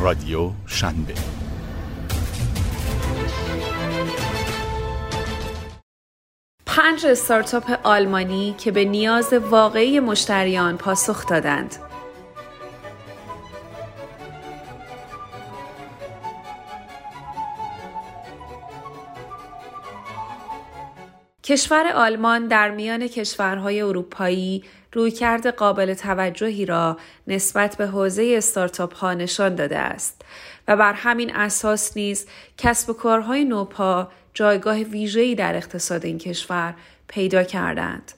رادیو شنبه پنج استارتاپ آلمانی که به نیاز واقعی مشتریان پاسخ دادند. کشور آلمان در میان کشورهای اروپایی رویکرد قابل توجهی را نسبت به حوزه استارتاپ ها نشان داده است. و بر همین اساس نیز کسب و کارهای نوپا جایگاه ویژه‌ای در اقتصاد این کشور پیدا کردند.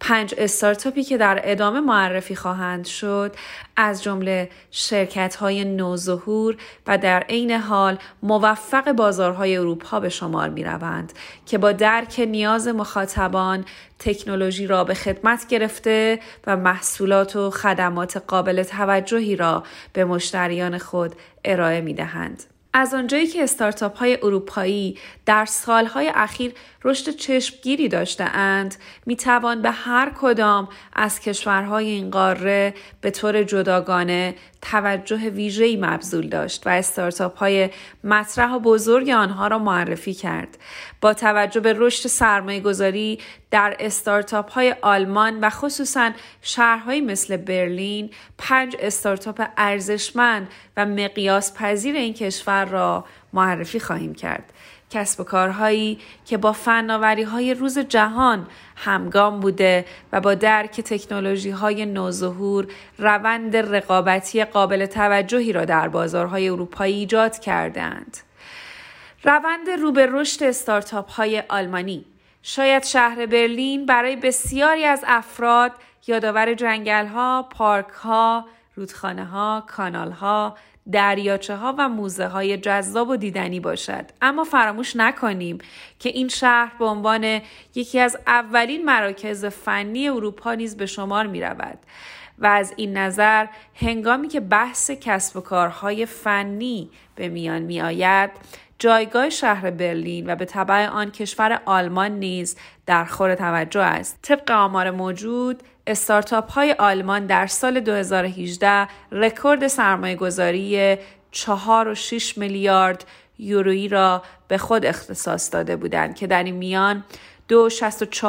پنج استارتاپی که در ادامه معرفی خواهند شد از جمله شرکت های نوظهور و در عین حال موفق بازارهای اروپا به شمار می روند که با درک نیاز مخاطبان تکنولوژی را به خدمت گرفته و محصولات و خدمات قابل توجهی را به مشتریان خود ارائه می دهند. از آنجایی که استارتاپ های اروپایی در سالهای اخیر رشد چشمگیری داشته اند می توان به هر کدام از کشورهای این قاره به طور جداگانه توجه ویژه‌ای مبذول داشت و استارتاپ های مطرح و بزرگ آنها را معرفی کرد. با توجه به رشد سرمایه گذاری در استارتاپ های آلمان و خصوصا شهرهایی مثل برلین پنج استارتاپ ارزشمند و مقیاس پذیر این کشور را معرفی خواهیم کرد. کسب و کارهایی که با فناوری های روز جهان همگام بوده و با درک تکنولوژی های نوظهور روند رقابتی قابل توجهی را در بازارهای اروپایی ایجاد کردند. روند رو به رشد استارتاپ های آلمانی شاید شهر برلین برای بسیاری از افراد یادآور جنگل ها، پارک ها، رودخانه ها، کانال ها، دریاچه ها و موزه های جذاب و دیدنی باشد. اما فراموش نکنیم که این شهر به عنوان یکی از اولین مراکز فنی اروپا نیز به شمار می رود و از این نظر هنگامی که بحث کسب و کارهای فنی به میان می آید جایگاه شهر برلین و به طبع آن کشور آلمان نیز در خور توجه است. طبق آمار موجود استارتاپ های آلمان در سال 2018 رکورد سرمایه گذاری 4.6 میلیارد یورویی را به خود اختصاص داده بودند که در این میان 2.64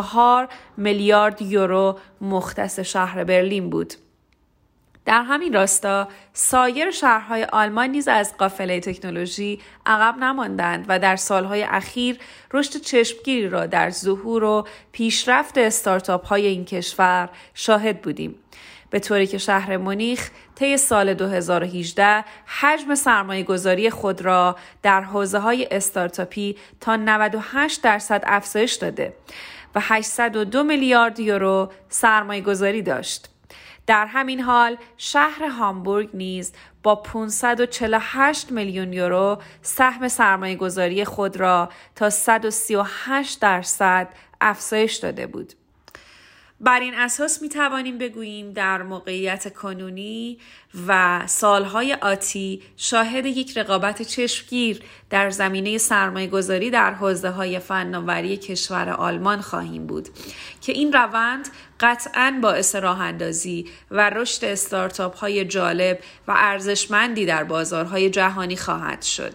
میلیارد یورو مختص شهر برلین بود. در همین راستا سایر شهرهای آلمان نیز از قافله تکنولوژی عقب نماندند و در سالهای اخیر رشد چشمگیری را در ظهور و پیشرفت استارتاپ های این کشور شاهد بودیم. به طوری که شهر مونیخ طی سال 2018 حجم سرمایه گذاری خود را در حوزه های استارتاپی تا 98 درصد افزایش داده و 802 میلیارد یورو سرمایه گذاری داشت. در همین حال شهر هامبورگ نیز با 548 میلیون یورو سهم سرمایه گذاری خود را تا 138 درصد افزایش داده بود. بر این اساس می توانیم بگوییم در موقعیت کنونی و سالهای آتی شاهد یک رقابت چشمگیر در زمینه سرمایه گذاری در حوزه های فناوری کشور آلمان خواهیم بود که این روند قطعا باعث راه اندازی و رشد استارتاپ های جالب و ارزشمندی در بازارهای جهانی خواهد شد.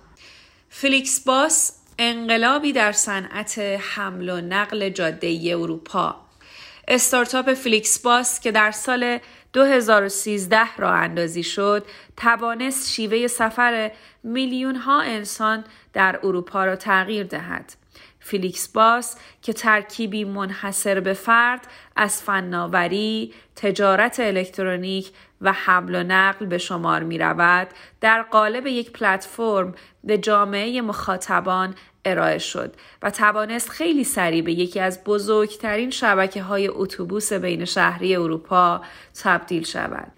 FlixBus انقلابی در صنعت حمل و نقل جاده اروپا استارتاپ FlixBus که در سال 2013 راه اندازی شد توانست شیوه سفر میلیون ها انسان در اروپا را تغییر دهد. FlixBus که ترکیبی منحصر به فرد از فناوری، تجارت الکترونیک و حمل و نقل به شمار می رود در قالب یک پلتفرم به جامعه مخاطبان ارائه شد و توانست خیلی سریع به یکی از بزرگترین شبکه های اتوبوس بین شهری اروپا تبدیل شود.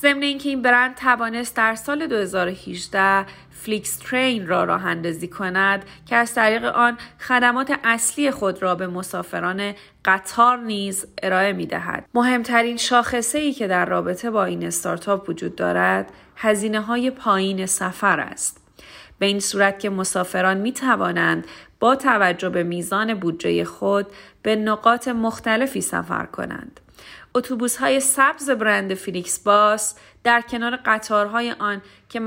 ضمن اینکه این برند توانست در سال 2018 FlixTrain را راه اندازی کند که از طریق آن خدمات اصلی خود را به مسافران قطار نیز ارائه می دهد. مهمترین شاخصه ای که در رابطه با این استارتاپ وجود دارد هزینه های پایین سفر است. به این صورت که مسافران می توانند با توجه به میزان بودجه خود به نقاط مختلفی سفر کنند. اتوبوس های سبز برند فیلیکس باس در کنار قطارهای آن که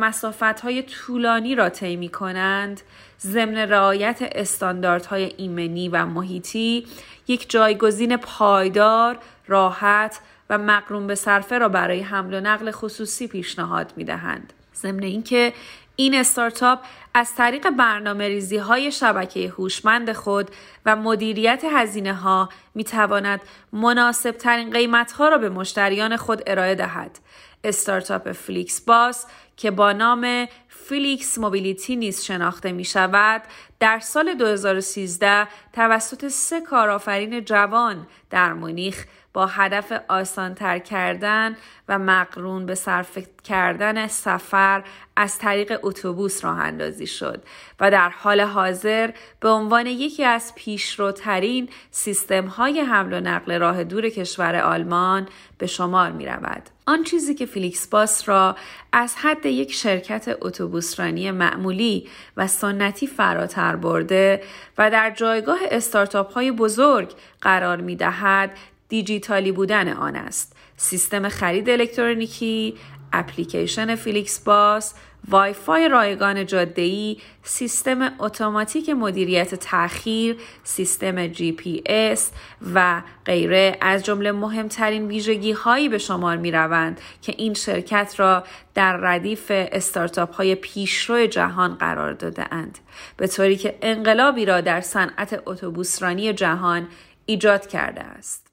های طولانی را طی می کنند ضمن رعایت استانداردهای ایمنی و محیطی یک جایگزین پایدار راحت و مقرون به صرفه را برای حمل و نقل خصوصی پیشنهاد می دهند. ضمن اینکه این استارتاپ از طریق برنامه ریزی های شبکه هوشمند خود و مدیریت هزینه ها می تواند مناسب ترین قیمت ها را به مشتریان خود ارائه دهد. استارتاپ FlixBus که با نام فیلیکس موبیلیتی نیز شناخته می شود در سال 2013 توسط سه کارآفرین جوان در مونیخ با هدف آسانتر کردن و مقرون به صرف کردن سفر از طریق اتوبوس راه اندازی شد و در حال حاضر به عنوان یکی از پیشروترین سیستم های حمل و نقل راه دور کشور آلمان به شمار می رود. آن چیزی که FlixBus را از حد یک شرکت اتوبوسرانی معمولی و سنتی فراتر برده و در جایگاه استارتاپ های بزرگ قرار می دهد دیجیتالی بودن آن است. سیستم خرید الکترونیکی، اپلیکیشن FlixBus، وای فای رایگان جاده‌ای، سیستم اتوماتیک مدیریت تأخیر، سیستم جی پی اس و غیره از جمله مهمترین ویژگی هایی به شمار می روند که این شرکت را در ردیف استارتاپ های پیشرو جهان قرار داده اند به طوری که انقلابی را در صنعت اتوبوسرانی جهان ایجاد کرده است.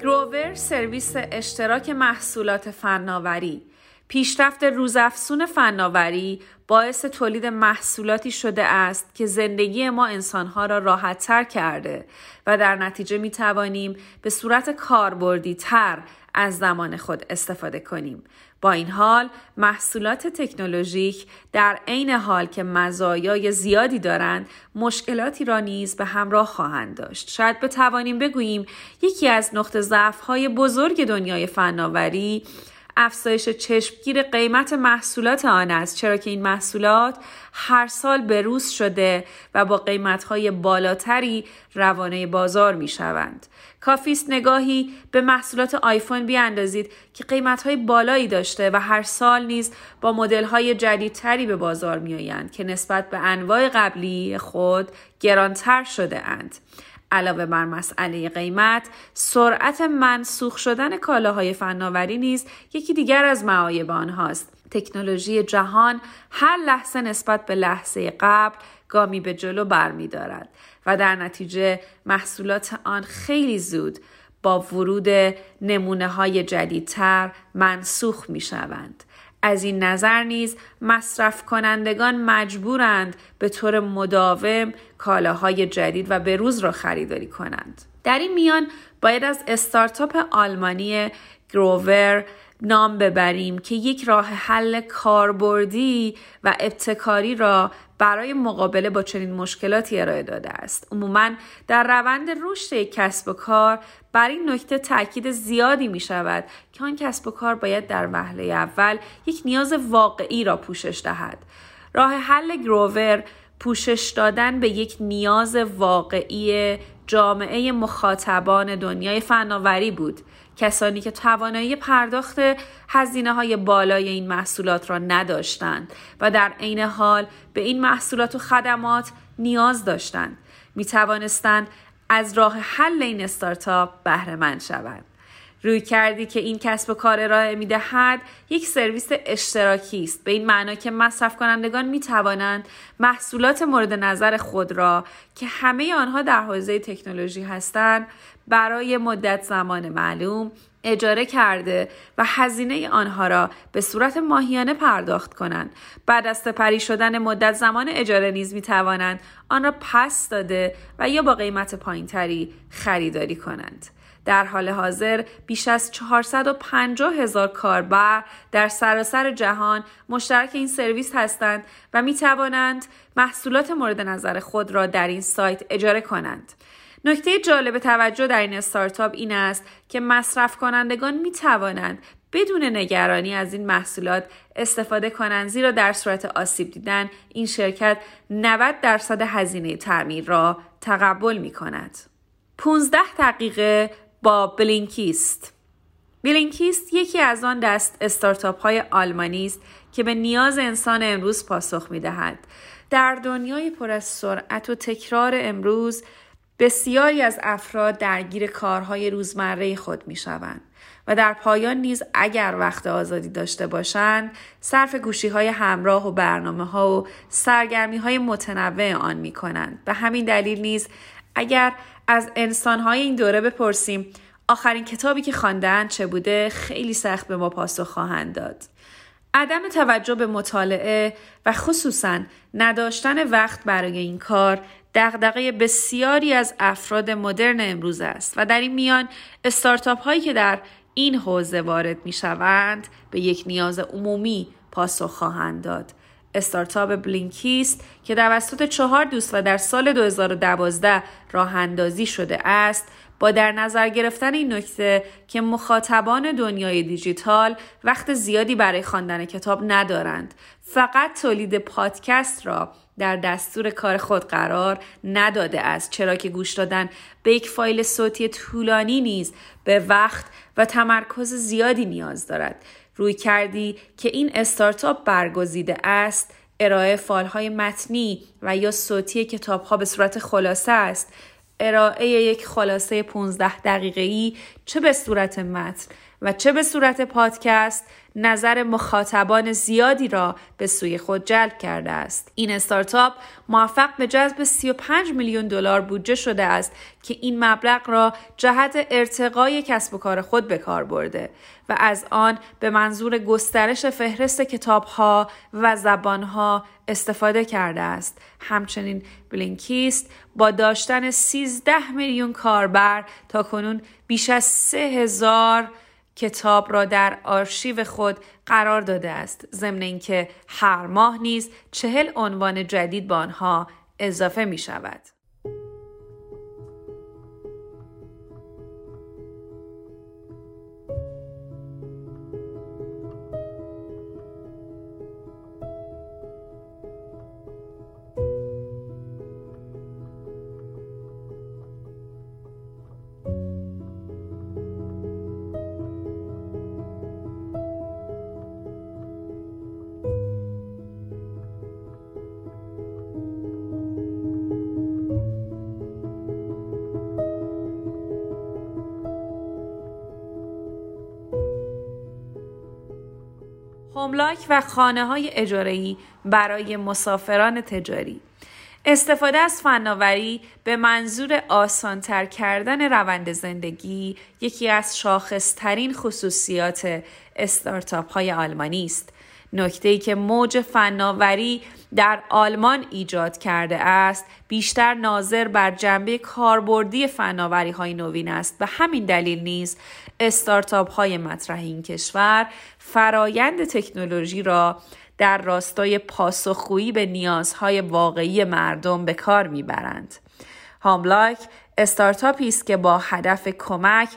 گروور سرویس اشتراک محصولات فناوری پیشرفت روزافزون فناوری باعث تولید محصولاتی شده است که زندگی ما انسانها را راحتتر کرده و در نتیجه می توانیم به صورت کاربردی تر از زمان خود استفاده کنیم. با این حال محصولات تکنولوژیک در عین حال که مزایای زیادی دارند مشکلاتی را نیز به همراه خواهند داشت. شاید بتوانیم بگوییم یکی از نقطه ضعف های بزرگ دنیای فناوری افزایش چشمگیر قیمت محصولات آن است چرا که این محصولات هر سال بروز شده و با قیمتهای بالاتری روانه بازار می شوند. کافیست نگاهی به محصولات آیفون بیاندازید که قیمتهای بالایی داشته و هر سال نیز با مدلهای جدیدتری به بازار می آیند که نسبت به انواع قبلی خود گرانتر شده اند. علاوه بر مسئله قیمت سرعت منسوخ شدن کالاهای فناوری نیز یکی دیگر از معایب آنهاست تکنولوژی جهان هر لحظه نسبت به لحظه قبل گامی به جلو برمیدارد و در نتیجه محصولات آن خیلی زود با ورود نمونه های جدیدتر منسوخ می شوند. از این نظر نیز مصرف کنندگان مجبورند به طور مداوم کالاهای جدید و بروز را خریداری کنند. در این میان باید از استارتاپ آلمانی گروور نام ببریم که یک راه حل کاربردی و ابتکاری را برای مقابله با چنین مشکلاتی ارائه داده است. عموما در روند رشد یک کسب و کار بر این نکته تاکید زیادی می شود که آن کسب و کار باید در وهله اول یک نیاز واقعی را پوشش دهد. راه حل گروور پوشش دادن به یک نیاز واقعی جامعه مخاطبان دنیای فناوری بود کسانی که توانایی پرداخت هزینه های بالای این محصولات را نداشتند و در عین حال به این محصولات و خدمات نیاز داشتند می توانستند از راه حل این استارتاپ بهره مند شوند. روی کردی که این کسب و کار ارائه می دهد یک سرویس اشتراکی است. به این معنا که مصرف کنندگان می توانند محصولات مورد نظر خود را که همه آنها در حوزه تکنولوژی هستند برای مدت زمان معلوم اجاره کرده و هزینه آنها را به صورت ماهیانه پرداخت کنند بعد از سپری شدن مدت زمان اجاره نیز می توانند آن را پس داده و یا با قیمت پایینتری خریداری کنند در حال حاضر بیش از 450 هزار کاربر در سراسر جهان مشترک این سرویس هستند و می توانند محصولات مورد نظر خود را در این سایت اجاره کنند. نکته جالب توجه در این استارتاپ این است که مصرف کنندگان می توانند بدون نگرانی از این محصولات استفاده کنند زیرا در صورت آسیب دیدن این شرکت 90 درصد هزینه تعمیر را تقبل می کند. 15 دقیقه با بلینکیست بلینکیست یکی از آن دست استارتاپ های آلمانی است که به نیاز انسان امروز پاسخ می دهد. در دنیای پر از سرعت و تکرار امروز بسیاری از افراد درگیر کارهای روزمره خود می شوند و در پایان نیز اگر وقت آزادی داشته باشند صرف گوشی های همراه و برنامه ها و سرگرمی های متنوع آن می کنند. به همین دلیل نیز اگر از انسانهای این دوره بپرسیم آخرین کتابی که خواندن چه بوده خیلی سخت به ما پاسخ خواهند داد. عدم توجه به مطالعه و خصوصا نداشتن وقت برای این کار دغدغه بسیاری از افراد مدرن امروز است و در این میان استارتاپ هایی که در این حوزه وارد می شوند به یک نیاز عمومی پاسخ خواهند داد. استارتاپ بلینکیست که توسط چهار دوست و در سال 2012 راه اندازی شده است با در نظر گرفتن این نکته که مخاطبان دنیای دیجیتال وقت زیادی برای خواندن کتاب ندارند فقط تولید پادکست را در دستور کار خود قرار نداده است. چرا که گوش دادن به یک فایل صوتی طولانی نیز به وقت و تمرکز زیادی نیاز دارد. روی کردی که این استارتاپ برگزیده است ارائه فالهای متنی و یا صوتی کتابها به صورت خلاصه است. ارائه یک خلاصه 15 دقیقه‌ای چه به صورت متن؟ و چه به صورت پادکست نظر مخاطبان زیادی را به سوی خود جلب کرده است. این استارتاپ موفق به جذب 35 میلیون دلار بودجه شده است که این مبلغ را جهت ارتقای کسب و کار خود به کار برده و از آن به منظور گسترش فهرست کتابها و زبانها استفاده کرده است. همچنین بلینکیست با داشتن 13 میلیون کاربر تا کنون بیش از 3000 کتاب را در آرشیو خود قرار داده است ضمن اینکه هر ماه نیز چهل عنوان جدید به آنها اضافه می شود. هوملاک و خانه های اجارهی برای مسافران تجاری استفاده از فناوری به منظور آسانتر کردن روند زندگی یکی از شاخصترین خصوصیات استارتاپ های آلمانی است. نکته ای که موج فناوری در آلمان ایجاد کرده است بیشتر ناظر بر جنبه کاربردی فناوری های نوین است و همین دلیل نیز استارتاپ های مطرح این کشور فرایند تکنولوژی را در راستای پاسخگویی به نیازهای واقعی مردم به کار می‌برند. هاملاک استارتاپی است که با هدف کمک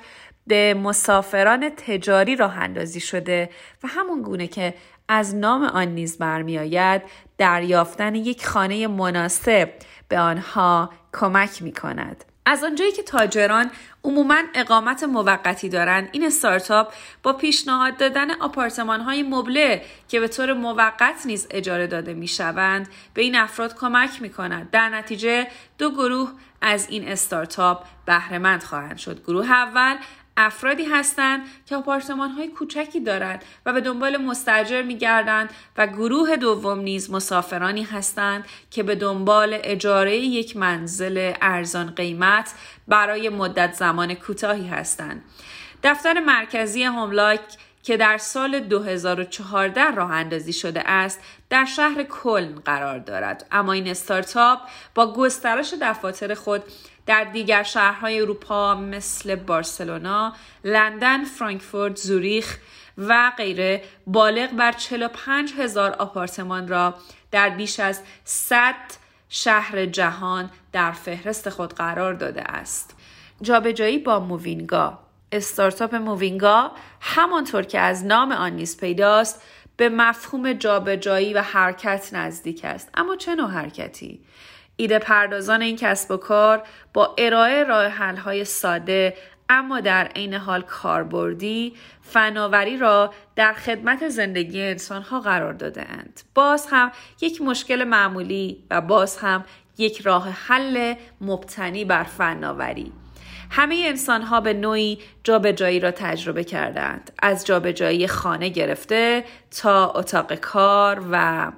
به مسافران تجاری راه اندازی شده و همون گونه که از نام آن نیز برمیآید دریافتن یک خانه مناسب به آنها کمک می کند. از آنجایی که تاجران عموما اقامت موقتی دارند این استارتاپ با پیشنهاد دادن آپارتمان های مبله که به طور موقت نیز اجاره داده می شوند به این افراد کمک می کند در نتیجه دو گروه از این استارتاپ بهرهمند خواهند شد گروه اول افرادی هستند که آپارتمان های کوچکی دارند و به دنبال مستجر میگردند و گروه دوم نیز مسافرانی هستند که به دنبال اجاره یک منزل ارزان قیمت برای مدت زمان کوتاهی هستند. دفتر مرکزی هوملاک که در سال 2014 راه اندازی شده است در شهر کلن قرار دارد. اما این استارتاپ با گسترش دفاتر خود در دیگر شهرهای اروپا مثل بارسلونا، لندن، فرانکفورت، زوریخ و غیره بالغ بر 45 هزار آپارتمان را در بیش از 100 شهر جهان در فهرست خود قرار داده است. جابجایی با Movinga استارتاپ Movinga همانطور که از نام آن نیز پیداست به مفهوم جابجایی و حرکت نزدیک است اما چه نوع حرکتی ایده پردازان این کسب و کار با ارائه راه های ساده اما در عین حال کاربردی فناوری را در خدمت زندگی انسان ها قرار داده اند. باز هم یک مشکل معمولی و باز هم یک راه حل مبتنی بر فناوری همه انسان ها به نوعی جابجایی را تجربه کردند از جابجایی خانه گرفته تا اتاق کار و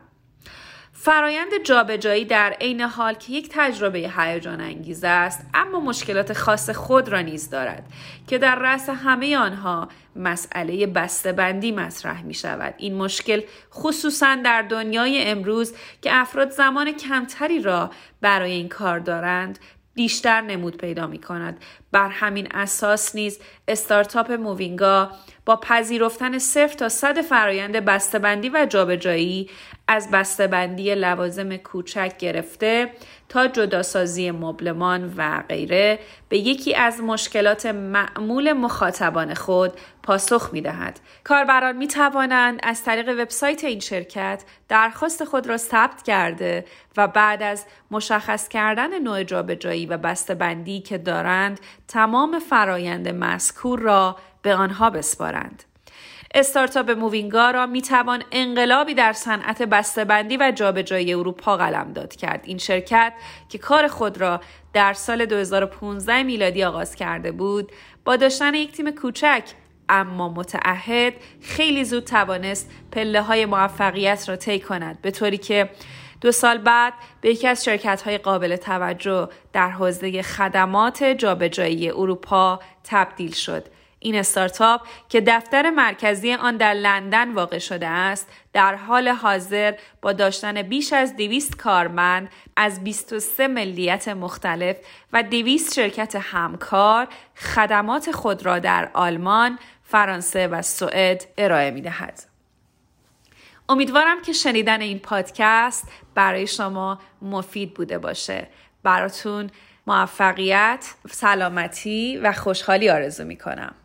فرایند جابجایی در عین حال که یک تجربه هیجان انگیز است اما مشکلات خاص خود را نیز دارد که در رأس همه آنها مسئله بسته‌بندی مطرح می شود این مشکل خصوصا در دنیای امروز که افراد زمان کمتری را برای این کار دارند بیشتر نمود پیدا می کند. بر همین اساس نیز استارتاپ مووینگا با پذیرفتن صفر تا صد فرایند بسته‌بندی و جابجایی از بسته‌بندی لوازم کوچک گرفته تا جداسازی مبلمان و غیره به یکی از مشکلات معمول مخاطبان خود پاسخ می دهد. کاربران می توانند از طریق وبسایت این شرکت درخواست خود را ثبت کرده و بعد از مشخص کردن نوع جابجایی و بسته‌بندی که دارند تمام فرایند مذکور را به آنها بسپارند. استارتاپ مووینگا را می توان انقلابی در صنعت بسته‌بندی و جابجایی اروپا قلمداد کرد. این شرکت که کار خود را در سال 2015 میلادی آغاز کرده بود، با داشتن یک تیم کوچک اما متعهد خیلی زود توانست پله های موفقیت را طی کند به طوری که دو سال بعد به یکی از شرکت های قابل توجه در حوزه خدمات جابجایی اروپا تبدیل شد این استارتاپ که دفتر مرکزی آن در لندن واقع شده است در حال حاضر با داشتن بیش از 200 کارمند از 23 ملیت مختلف و 200 شرکت همکار خدمات خود را در آلمان، فرانسه و سوئد ارائه می دهد. امیدوارم که شنیدن این پادکست برای شما مفید بوده باشه. براتون موفقیت، سلامتی و خوشحالی آرزو می کنم.